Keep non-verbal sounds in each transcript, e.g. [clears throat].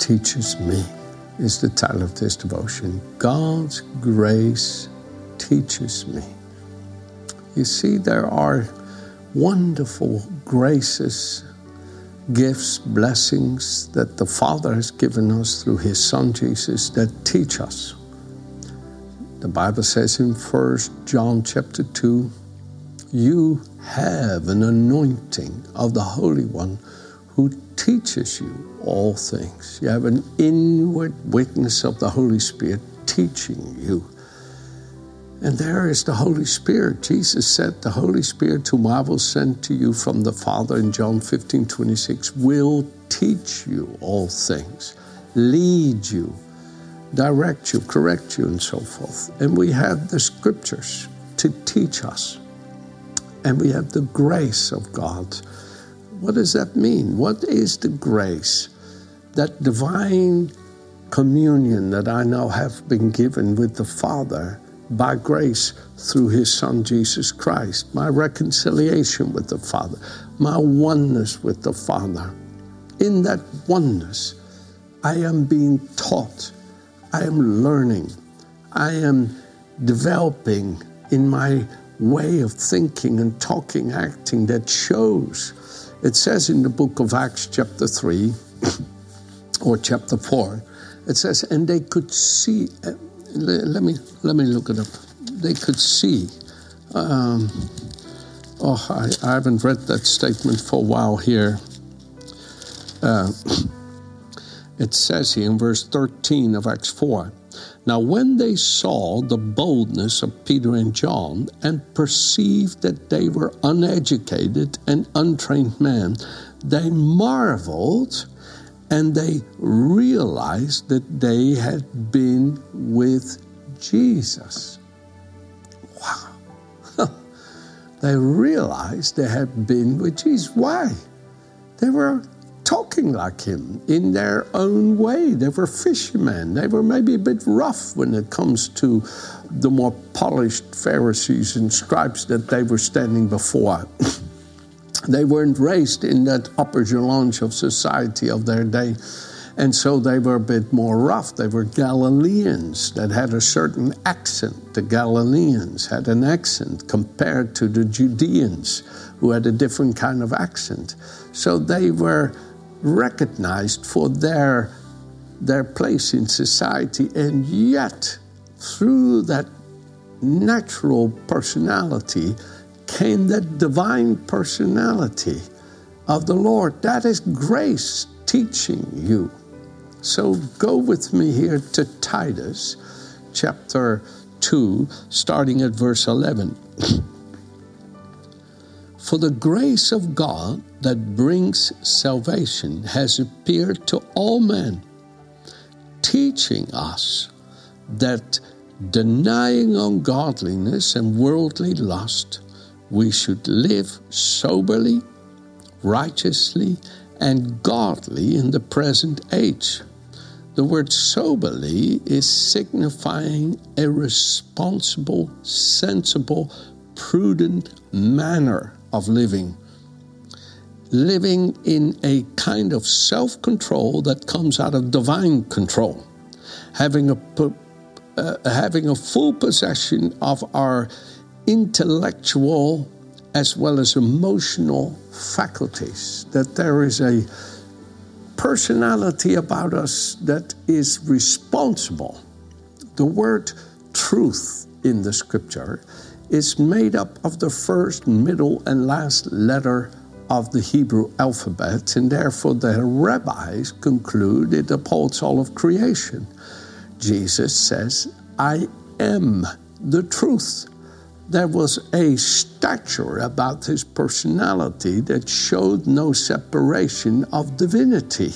teaches me is the title of this devotion. God's grace teaches me. You see, there are wonderful graces, gifts, blessings that the Father has given us through His Son Jesus that teach us. The Bible says in 1 John chapter 2, you have an anointing of the Holy One who teaches you all things. You have an inward witness of the Holy Spirit teaching you. And there is the Holy Spirit. Jesus said, The Holy Spirit, whom I will send to you from the Father in John 15 26, will teach you all things, lead you, direct you, correct you, and so forth. And we have the scriptures to teach us. And we have the grace of God what does that mean? What is the grace? That divine communion that I now have been given with the Father by grace through His Son Jesus Christ, my reconciliation with the Father, my oneness with the Father. In that oneness, I am being taught, I am learning, I am developing in my way of thinking and talking, acting that shows it says in the book of Acts, chapter 3 [coughs] or chapter 4, it says, and they could see, uh, let me, let me look it up. They could see. Um, oh, I, I, haven't read that statement for a while here. Uh, [coughs] it says here in verse 13 of Acts 4 now, when they saw the boldness of Peter and John and perceived that they were uneducated and untrained men, they marveled and they realized that they had been with Jesus. Wow. [laughs] they realized they had been with Jesus. Why? They were talking like him in their own way. They were fishermen. They were maybe a bit rough when it comes to the more polished Pharisees and scribes that they were standing before. [laughs] they weren't raised in that upper echelon of society of their day. And so they were a bit more rough. They were Galileans that had a certain accent. The Galileans had an accent compared to the Judeans, who had a different kind of accent. So they were recognized for their, their place in society, and yet through that natural personality came that divine personality of the Lord. That is grace teaching you. So go with me here to Titus chapter 2, starting at verse 11. [clears throat] For the grace of God that brings salvation has appeared to all men, teaching us that denying ungodliness and worldly lust, we should live soberly, righteously, and godly in the present age. The word soberly is signifying a responsible, sensible, prudent manner of living. Living in a kind of self control that comes out of divine control. Having a, uh, having a full possession of our intellectual as well as emotional faculties. That there is a personality about us that is responsible. The word truth in the scripture is made up of the first, middle, and last letter of the Hebrew alphabet, and therefore the rabbis conclude it upholds all of creation. Jesus says, I am the truth. There was a stature about his personality that showed no separation of divinity.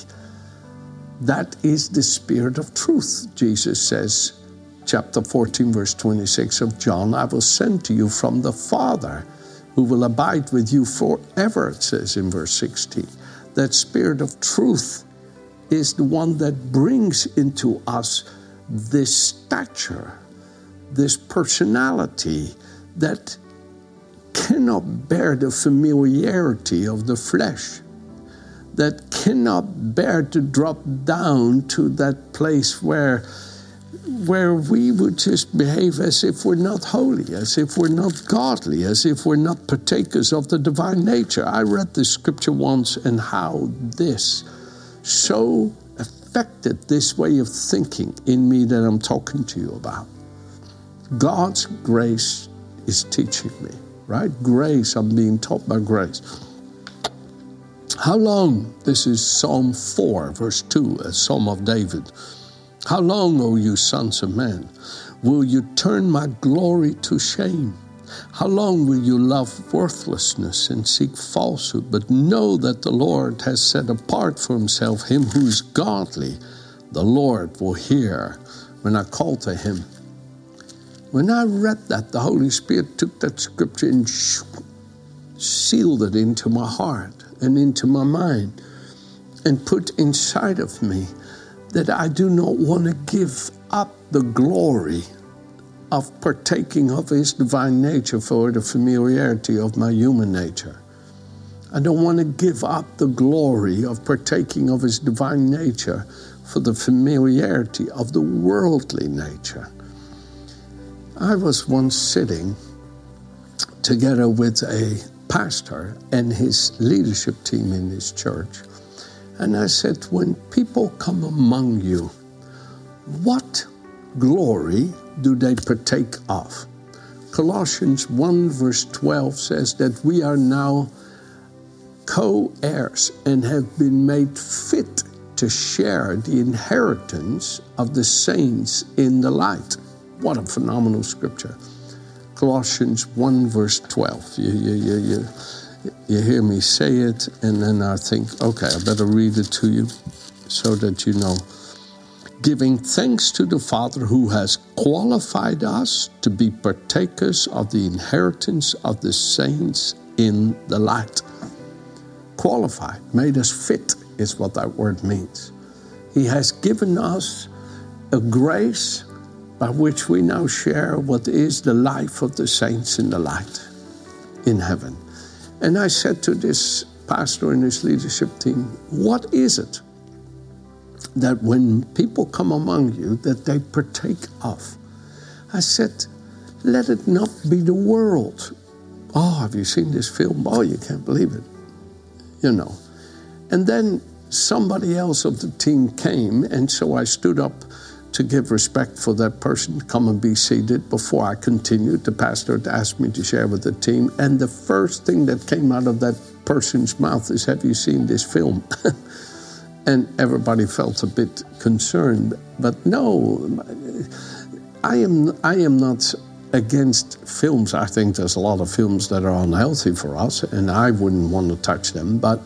That is the Spirit of truth, Jesus says, chapter 14, verse 26 of John. I will send to you from the Father who will abide with you forever, it says in verse 16. That Spirit of truth is the one that brings into us this stature, this personality that cannot bear the familiarity of the flesh, that cannot bear to drop down to that place where where we would just behave as if we're not holy, as if we're not godly, as if we're not partakers of the divine nature. I read the scripture once and how this so affected this way of thinking in me that I'm talking to you about. God's grace is teaching me, right? Grace, I'm being taught by grace. How long? This is Psalm 4, verse 2, a psalm of David. How long, O you sons of men, will you turn my glory to shame? How long will you love worthlessness and seek falsehood? But know that the Lord has set apart for himself him who is godly. The Lord will hear when I call to him. When I read that, the Holy Spirit took that scripture and sealed it into my heart and into my mind and put inside of me that I do not want to give up the glory of partaking of His divine nature for the familiarity of my human nature. I don't want to give up the glory of partaking of His divine nature for the familiarity of the worldly nature. I was once sitting together with a pastor and his leadership team in his church and I said, When people come among you, what glory do they partake of? Colossians 1, verse 12 says that we are now co heirs and have been made fit to share the inheritance of the saints in the light. What a phenomenal scripture. Colossians 1, verse 12. You, you, you, you you hear me say it, and then I think, okay, I better read it to you so that you know. Giving thanks to the Father who has qualified us to be partakers of the inheritance of the saints in the light. Qualified, made us fit, is what that word means. He has given us a grace by which we now share what is the life of the saints in the light in heaven. And I said to this pastor and his leadership team, what is it that when people come among you that they partake of? I said, let it not be the world. Oh, have you seen this film? Oh, you can't believe it. You know. And then somebody else of the team came, and so I stood up to give respect for that person come and be seated before I continued. The pastor had asked me to share with the team, and the first thing that came out of that person's mouth is, Have you seen this film? [laughs] and everybody felt a bit concerned. But no, I am, I am not against films. I think there's a lot of films that are unhealthy for us, and I wouldn't want to touch them. But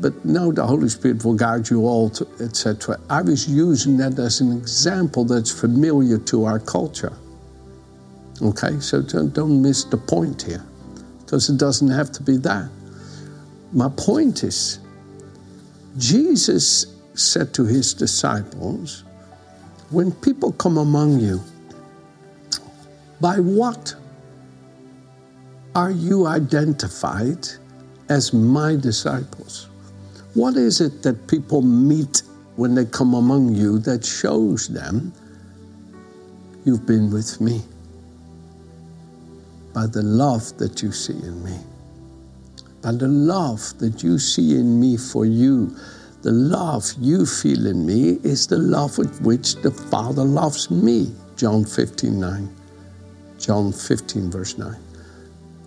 but no, the Holy Spirit will guide you all, etc. I was using that as an example that's familiar to our culture. Okay, so don't, don't miss the point here, because it doesn't have to be that. My point is, Jesus said to his disciples, When people come among you, by what are you identified as my disciples? What is it that people meet when they come among you that shows them you've been with me? By the love that you see in me. By the love that you see in me for you. The love you feel in me is the love with which the Father loves me. John 15 9. John 15, verse 9.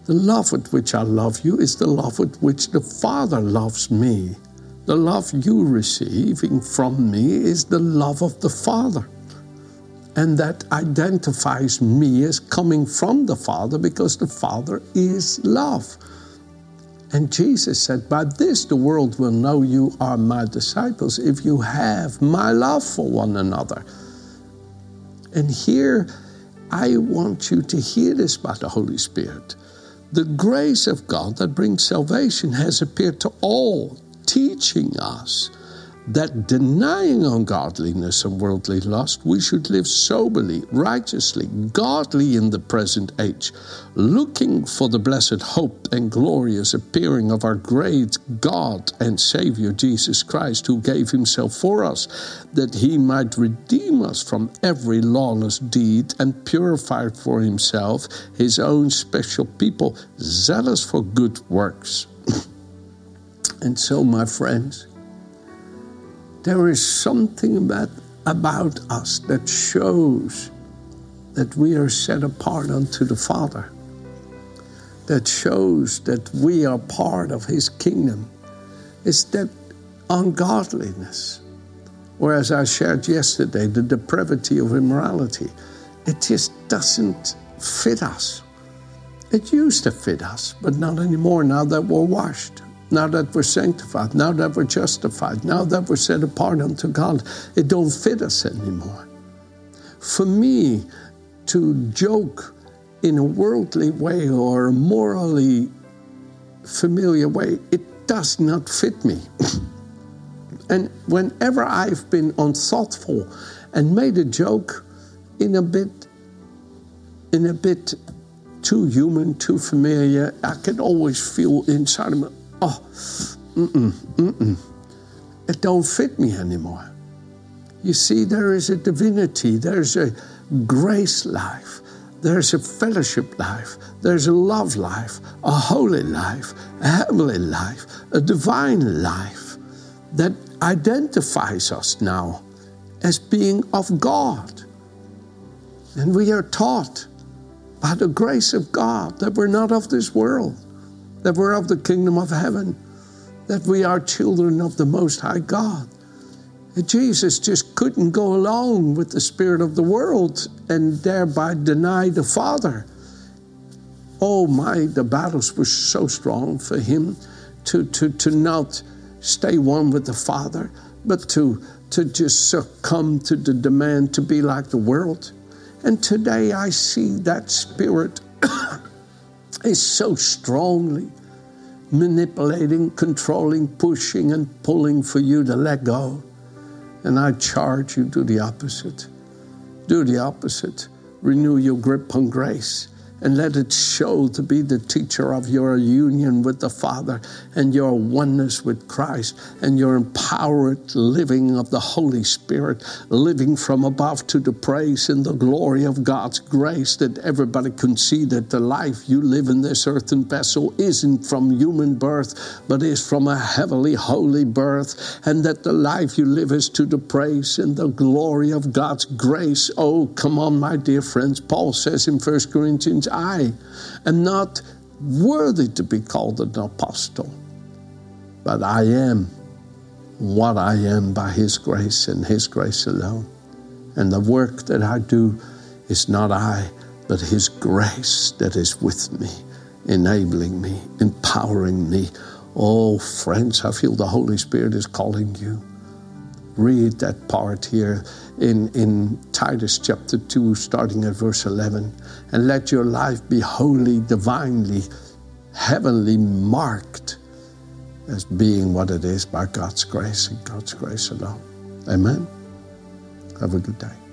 The love with which I love you is the love with which the Father loves me. The love you receiving from me is the love of the Father. And that identifies me as coming from the Father because the Father is love. And Jesus said, By this the world will know you are my disciples if you have my love for one another. And here, I want you to hear this by the Holy Spirit. The grace of God that brings salvation has appeared to all, teaching us that denying ungodliness and worldly lust, we should live soberly, righteously, godly in the present age, looking for the blessed hope and glorious appearing of our great God and Savior Jesus Christ, who gave himself for us, that he might redeem us from every lawless deed and purify for himself his own special people, zealous for good works. And so, my friends, there is something about, about us that shows that we are set apart unto the Father, that shows that we are part of His kingdom. It's that ungodliness, or as I shared yesterday, the depravity of immorality. It just doesn't fit us. It used to fit us, but not anymore now that we're washed now that we're sanctified, now that we're justified, now that we're set apart unto God, it don't fit us anymore. For me to joke in a worldly way or a morally familiar way, it does not fit me. [laughs] and whenever I've been unthoughtful and made a joke in a bit in a bit too human, too familiar, I can always feel inside of me, oh, mm-mm, mm-mm. It don't fit me anymore. You see, there is a divinity, there's a grace life, there's a fellowship life, there's a love life, a holy life, a heavenly life, a divine life that identifies us now as being of God. And we are taught by the grace of God that we're not of this world that we're of the kingdom of heaven, that we are children of the Most High God. And Jesus just couldn't go along with the spirit of the world and thereby deny the Father. Oh my, the battles were so strong for him to, to, to not stay one with the Father, but to, to just succumb to the demand to be like the world. And today I see that spirit is so strongly manipulating, controlling, pushing, and pulling for you to let go. And I charge you do the opposite. Do the opposite. Renew your grip on grace and let it show to be the teacher of your union with the Father and your oneness with Christ and your empowered living of the Holy Spirit, living from above to the praise and the glory of God's grace, that everybody can see that the life you live in this earthen vessel isn't from human birth, but is from a heavenly, holy birth, and that the life you live is to the praise and the glory of God's grace. Oh, come on, my dear friends. Paul says in 1 Corinthians I am not worthy to be called an apostle, but I am what I am by His grace and His grace alone. And the work that I do is not I, but His grace that is with me, enabling me, empowering me. Oh, friends, I feel the Holy Spirit is calling you. Read that part here in, in Titus chapter 2, starting at verse 11. And let your life be holy, divinely, heavenly marked as being what it is by God's grace and God's grace alone. Amen. Have a good day.